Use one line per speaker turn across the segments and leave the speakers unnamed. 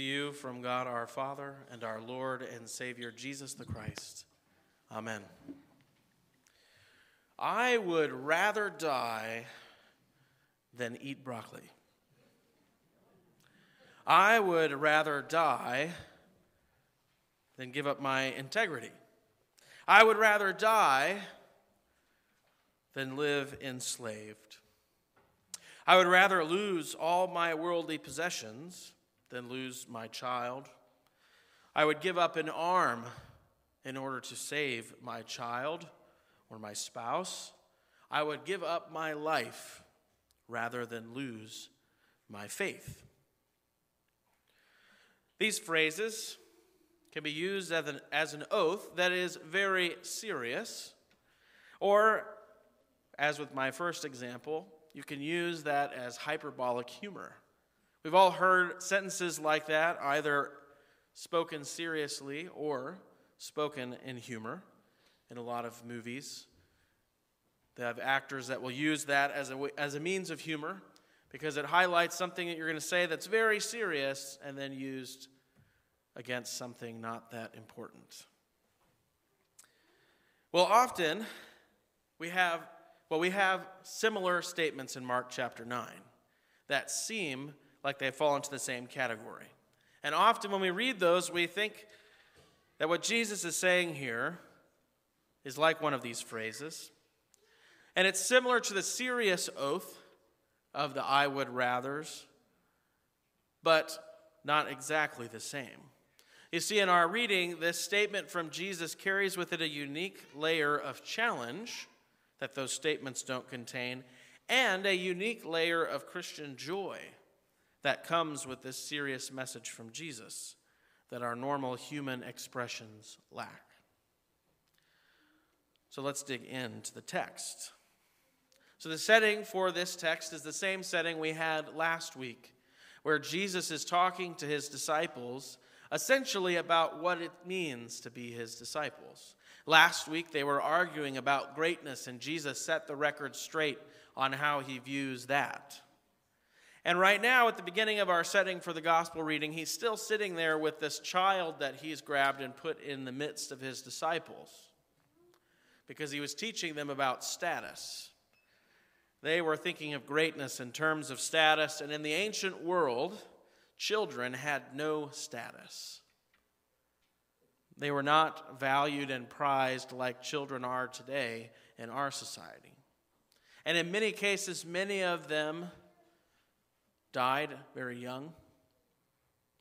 To you from God our Father and our Lord and Savior Jesus the Christ. Amen. I would rather die than eat broccoli. I would rather die than give up my integrity. I would rather die than live enslaved. I would rather lose all my worldly possessions than lose my child. I would give up an arm in order to save my child or my spouse. I would give up my life rather than lose my faith. These phrases can be used as an, as an oath that is very serious, or, as with my first example, you can use that as hyperbolic humor. We've all heard sentences like that, either spoken seriously or spoken in humor in a lot of movies. They have actors that will use that as a, as a means of humor because it highlights something that you're going to say that's very serious and then used against something not that important. Well, often we have well, we have similar statements in Mark chapter 9 that seem like they fall into the same category. And often when we read those, we think that what Jesus is saying here is like one of these phrases. And it's similar to the serious oath of the I would rathers, but not exactly the same. You see, in our reading, this statement from Jesus carries with it a unique layer of challenge that those statements don't contain, and a unique layer of Christian joy that comes with this serious message from Jesus that our normal human expressions lack. So let's dig into the text. So, the setting for this text is the same setting we had last week, where Jesus is talking to his disciples essentially about what it means to be his disciples. Last week, they were arguing about greatness, and Jesus set the record straight on how he views that. And right now, at the beginning of our setting for the gospel reading, he's still sitting there with this child that he's grabbed and put in the midst of his disciples because he was teaching them about status. They were thinking of greatness in terms of status, and in the ancient world, children had no status. They were not valued and prized like children are today in our society. And in many cases, many of them died very young.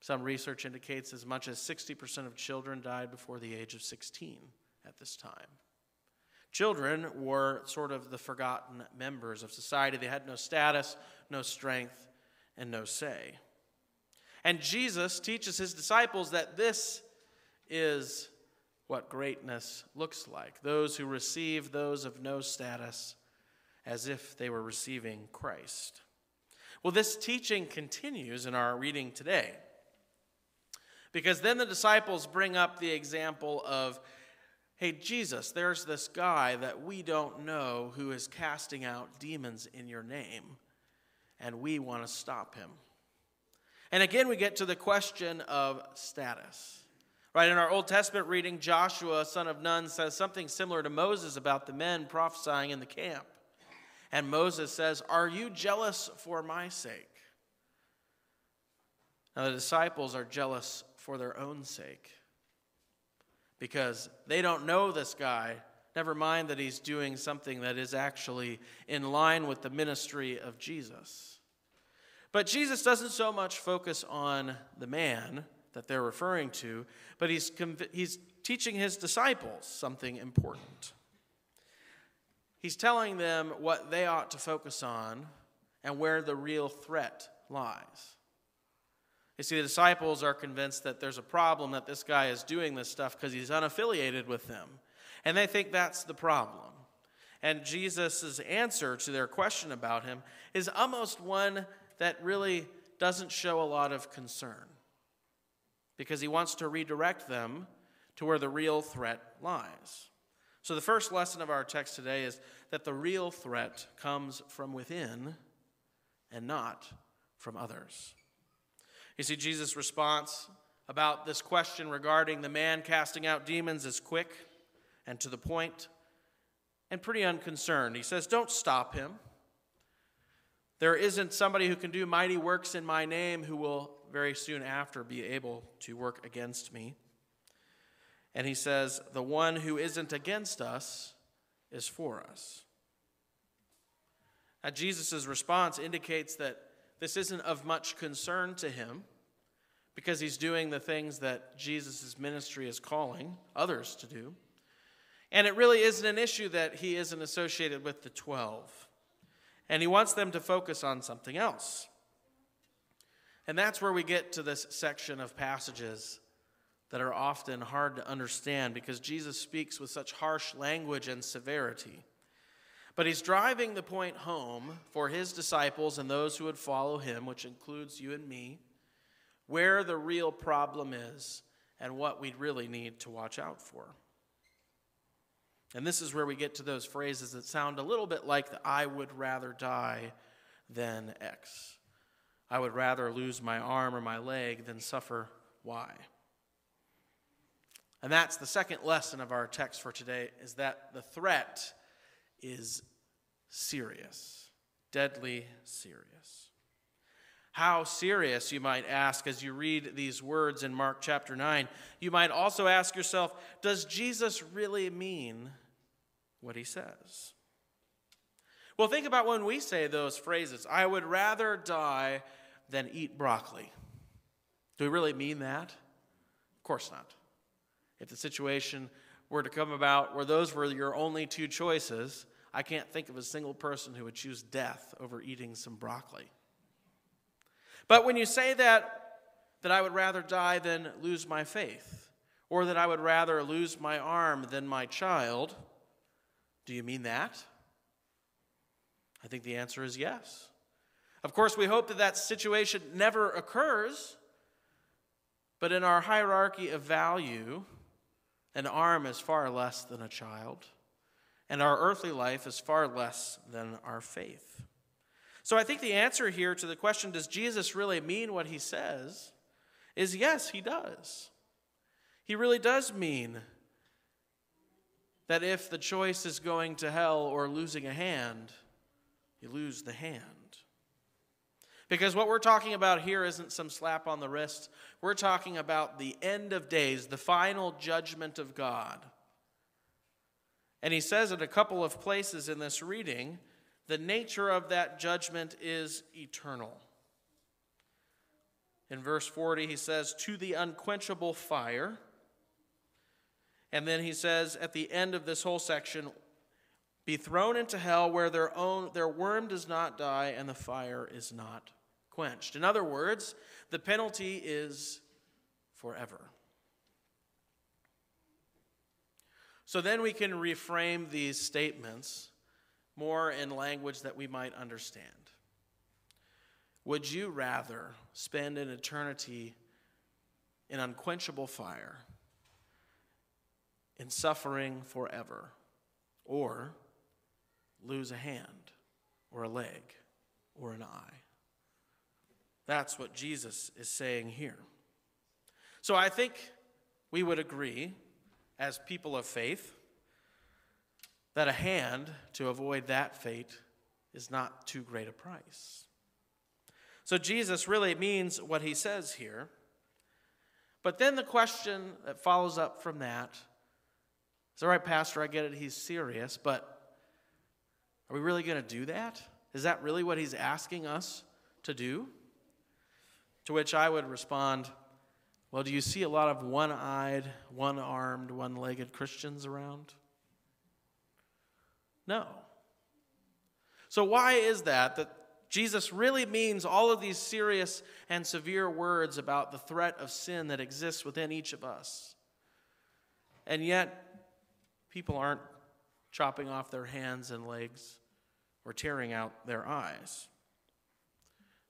Some research indicates as much as 60% of children died before the age of 16 at this time. Children were sort of the forgotten members of society. They had no status, no strength, and no say. And Jesus teaches his disciples that this is what greatness looks like those who receive those of no status as if they were receiving Christ. Well, this teaching continues in our reading today. Because then the disciples bring up the example of, hey, Jesus, there's this guy that we don't know who is casting out demons in your name, and we want to stop him. And again, we get to the question of status. Right, in our Old Testament reading, Joshua, son of Nun, says something similar to Moses about the men prophesying in the camp. And Moses says, Are you jealous for my sake? Now, the disciples are jealous for their own sake because they don't know this guy. Never mind that he's doing something that is actually in line with the ministry of Jesus. But Jesus doesn't so much focus on the man that they're referring to, but he's, he's teaching his disciples something important. He's telling them what they ought to focus on and where the real threat lies. You see, the disciples are convinced that there's a problem that this guy is doing this stuff because he's unaffiliated with them. And they think that's the problem. And Jesus' answer to their question about him is almost one that really doesn't show a lot of concern because he wants to redirect them to where the real threat lies. So, the first lesson of our text today is that the real threat comes from within and not from others. You see, Jesus' response about this question regarding the man casting out demons is quick and to the point and pretty unconcerned. He says, Don't stop him. There isn't somebody who can do mighty works in my name who will very soon after be able to work against me. And he says, The one who isn't against us is for us. Now, Jesus' response indicates that this isn't of much concern to him because he's doing the things that Jesus' ministry is calling others to do. And it really isn't an issue that he isn't associated with the 12. And he wants them to focus on something else. And that's where we get to this section of passages that are often hard to understand because Jesus speaks with such harsh language and severity. But he's driving the point home for his disciples and those who would follow him, which includes you and me, where the real problem is and what we really need to watch out for. And this is where we get to those phrases that sound a little bit like the I would rather die than X. I would rather lose my arm or my leg than suffer Y. And that's the second lesson of our text for today is that the threat is serious, deadly serious. How serious, you might ask, as you read these words in Mark chapter 9. You might also ask yourself, does Jesus really mean what he says? Well, think about when we say those phrases I would rather die than eat broccoli. Do we really mean that? Of course not. If the situation were to come about where those were your only two choices, I can't think of a single person who would choose death over eating some broccoli. But when you say that, that I would rather die than lose my faith, or that I would rather lose my arm than my child, do you mean that? I think the answer is yes. Of course, we hope that that situation never occurs, but in our hierarchy of value, an arm is far less than a child and our earthly life is far less than our faith. So I think the answer here to the question, does Jesus really mean what he says, is yes, he does. He really does mean that if the choice is going to hell or losing a hand, you lose the hand. Because what we're talking about here isn't some slap on the wrist. We're talking about the end of days, the final judgment of God. And he says in a couple of places in this reading, the nature of that judgment is eternal. In verse 40, he says, To the unquenchable fire. And then he says at the end of this whole section, Be thrown into hell where their, own, their worm does not die and the fire is not quenched. In other words, the penalty is forever. So then we can reframe these statements more in language that we might understand. Would you rather spend an eternity in unquenchable fire, in suffering forever, or lose a hand, or a leg, or an eye? That's what Jesus is saying here. So I think we would agree as people of faith that a hand to avoid that fate is not too great a price. So Jesus really means what he says here. But then the question that follows up from that is all right, Pastor, I get it, he's serious, but are we really going to do that? Is that really what he's asking us to do? To which I would respond, well, do you see a lot of one eyed, one armed, one legged Christians around? No. So, why is that? That Jesus really means all of these serious and severe words about the threat of sin that exists within each of us. And yet, people aren't chopping off their hands and legs or tearing out their eyes.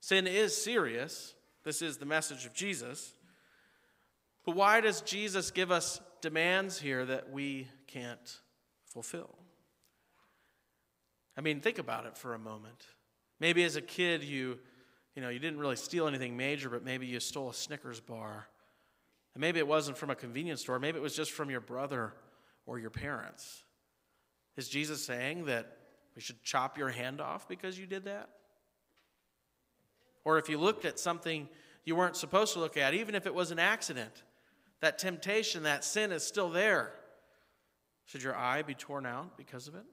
Sin is serious. This is the message of Jesus. But why does Jesus give us demands here that we can't fulfill? I mean, think about it for a moment. Maybe as a kid, you, you know, you didn't really steal anything major, but maybe you stole a Snickers bar. And maybe it wasn't from a convenience store, maybe it was just from your brother or your parents. Is Jesus saying that we should chop your hand off because you did that? Or if you looked at something you weren't supposed to look at, even if it was an accident, that temptation, that sin is still there. Should your eye be torn out because of it?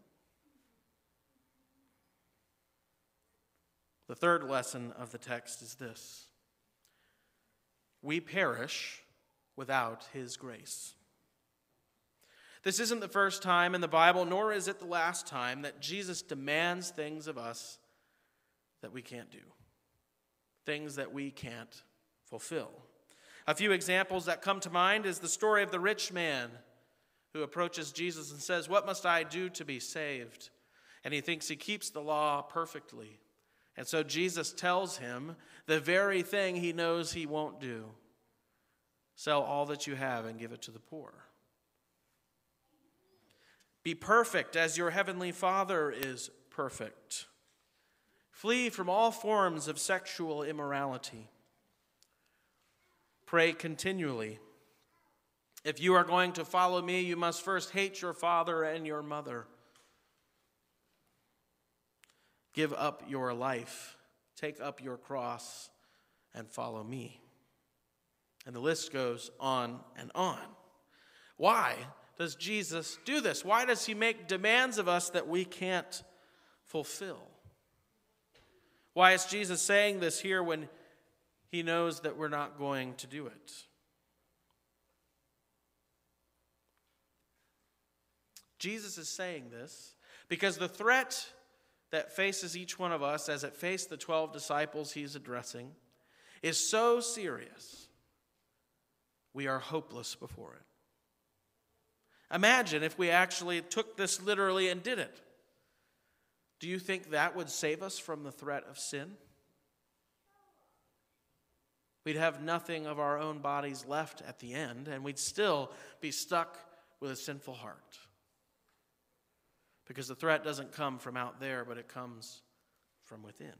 The third lesson of the text is this We perish without His grace. This isn't the first time in the Bible, nor is it the last time that Jesus demands things of us that we can't do, things that we can't fulfill. A few examples that come to mind is the story of the rich man who approaches Jesus and says, What must I do to be saved? And he thinks he keeps the law perfectly. And so Jesus tells him the very thing he knows he won't do sell all that you have and give it to the poor. Be perfect as your heavenly Father is perfect. Flee from all forms of sexual immorality. Pray continually. If you are going to follow me, you must first hate your father and your mother. Give up your life, take up your cross, and follow me. And the list goes on and on. Why does Jesus do this? Why does he make demands of us that we can't fulfill? Why is Jesus saying this here when he knows that we're not going to do it? Jesus is saying this because the threat that faces each one of us, as it faced the 12 disciples he's addressing, is so serious, we are hopeless before it. Imagine if we actually took this literally and did it. Do you think that would save us from the threat of sin? We'd have nothing of our own bodies left at the end, and we'd still be stuck with a sinful heart. Because the threat doesn't come from out there, but it comes from within.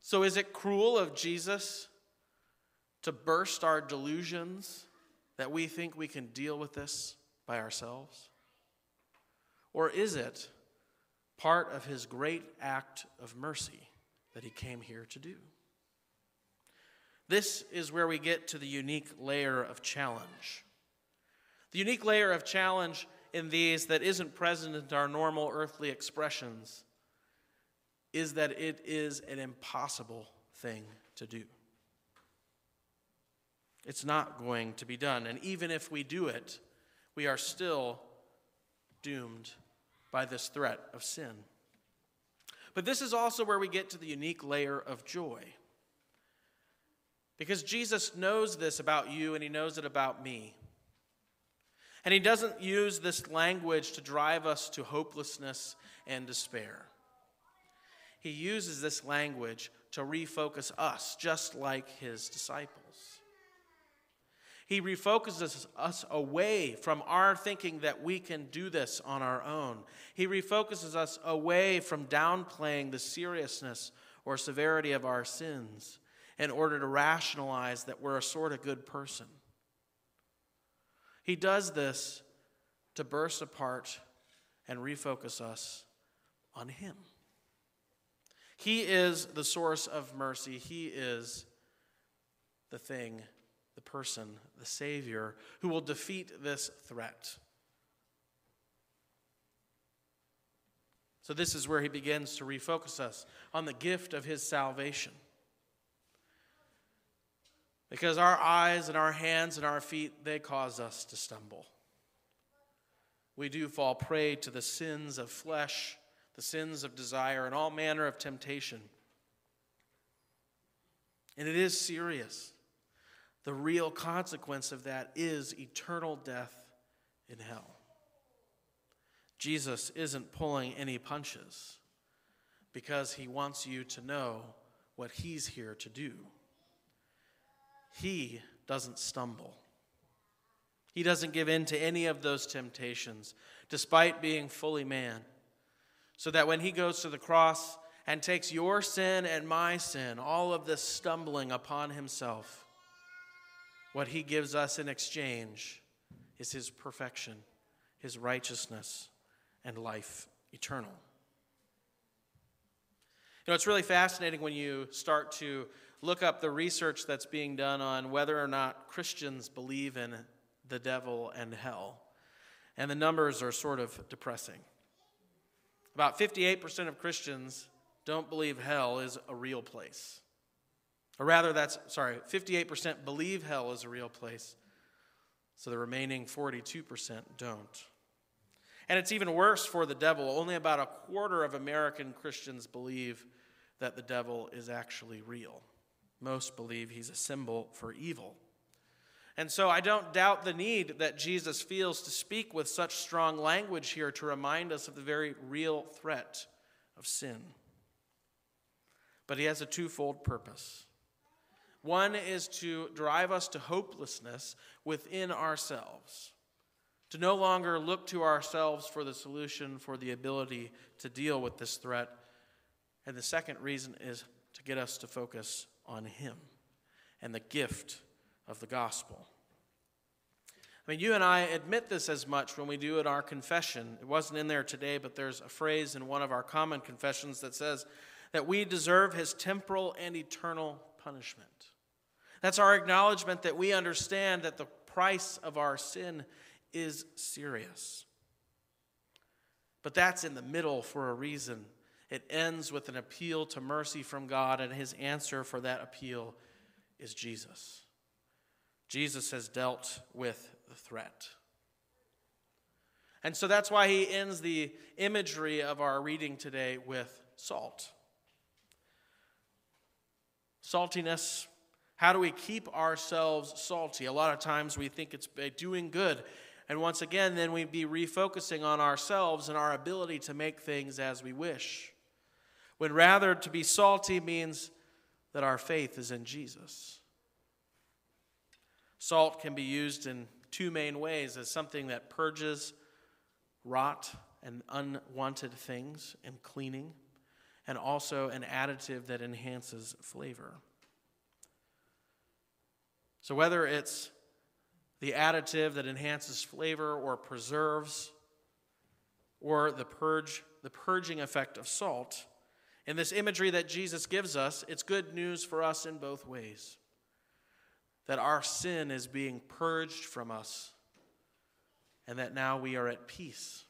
So, is it cruel of Jesus to burst our delusions that we think we can deal with this by ourselves? Or is it part of his great act of mercy that he came here to do? This is where we get to the unique layer of challenge. The unique layer of challenge in these that isn't present in our normal earthly expressions is that it is an impossible thing to do. It's not going to be done. And even if we do it, we are still doomed by this threat of sin. But this is also where we get to the unique layer of joy. Because Jesus knows this about you and he knows it about me. And he doesn't use this language to drive us to hopelessness and despair. He uses this language to refocus us, just like his disciples. He refocuses us away from our thinking that we can do this on our own. He refocuses us away from downplaying the seriousness or severity of our sins in order to rationalize that we're a sort of good person. He does this to burst apart and refocus us on Him. He is the source of mercy. He is the thing, the person, the Savior who will defeat this threat. So, this is where he begins to refocus us on the gift of his salvation. Because our eyes and our hands and our feet, they cause us to stumble. We do fall prey to the sins of flesh, the sins of desire, and all manner of temptation. And it is serious. The real consequence of that is eternal death in hell. Jesus isn't pulling any punches because he wants you to know what he's here to do. He doesn't stumble. He doesn't give in to any of those temptations, despite being fully man, so that when he goes to the cross and takes your sin and my sin, all of this stumbling upon himself, what he gives us in exchange is his perfection, his righteousness, and life eternal. You know, it's really fascinating when you start to look up the research that's being done on whether or not Christians believe in the devil and hell. And the numbers are sort of depressing. About 58% of Christians don't believe hell is a real place. Or rather, that's, sorry, 58% believe hell is a real place. So the remaining 42% don't. And it's even worse for the devil. Only about a quarter of American Christians believe that the devil is actually real. Most believe he's a symbol for evil. And so I don't doubt the need that Jesus feels to speak with such strong language here to remind us of the very real threat of sin. But he has a twofold purpose. One is to drive us to hopelessness within ourselves, to no longer look to ourselves for the solution, for the ability to deal with this threat. And the second reason is to get us to focus on Him and the gift of the gospel. I mean, you and I admit this as much when we do in our confession. It wasn't in there today, but there's a phrase in one of our common confessions that says that we deserve his temporal and eternal punishment. That's our acknowledgement that we understand that the price of our sin is serious. But that's in the middle for a reason. It ends with an appeal to mercy from God, and his answer for that appeal is Jesus. Jesus has dealt with the threat. And so that's why he ends the imagery of our reading today with salt. Saltiness. How do we keep ourselves salty? A lot of times we think it's eh, doing good. And once again, then we'd be refocusing on ourselves and our ability to make things as we wish. When rather to be salty means that our faith is in Jesus. Salt can be used in two main ways as something that purges rot and unwanted things and cleaning, and also an additive that enhances flavor. So, whether it's the additive that enhances flavor or preserves, or the purge, the purging effect of salt, in this imagery that Jesus gives us, it's good news for us in both ways that our sin is being purged from us and that now we are at peace.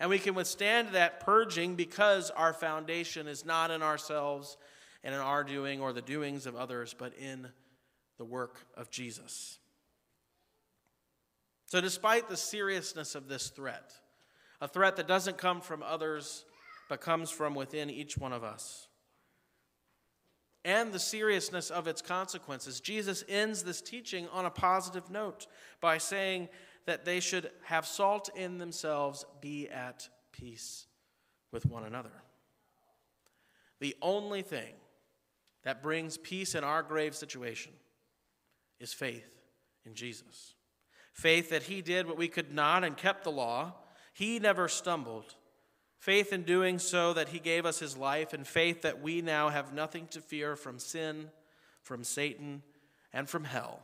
And we can withstand that purging because our foundation is not in ourselves and in our doing or the doings of others, but in the work of Jesus. So, despite the seriousness of this threat, a threat that doesn't come from others but comes from within each one of us, and the seriousness of its consequences. Jesus ends this teaching on a positive note by saying that they should have salt in themselves, be at peace with one another. The only thing that brings peace in our grave situation is faith in Jesus. Faith that he did what we could not and kept the law. He never stumbled. Faith in doing so that he gave us his life, and faith that we now have nothing to fear from sin, from Satan, and from hell,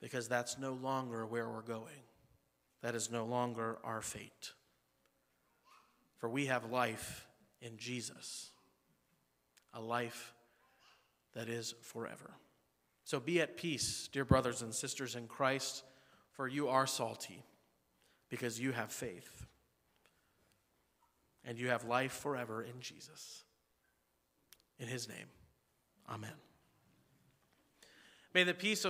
because that's no longer where we're going. That is no longer our fate. For we have life in Jesus, a life that is forever. So be at peace, dear brothers and sisters in Christ, for you are salty because you have faith and you have life forever in Jesus. In his name, amen. May the peace of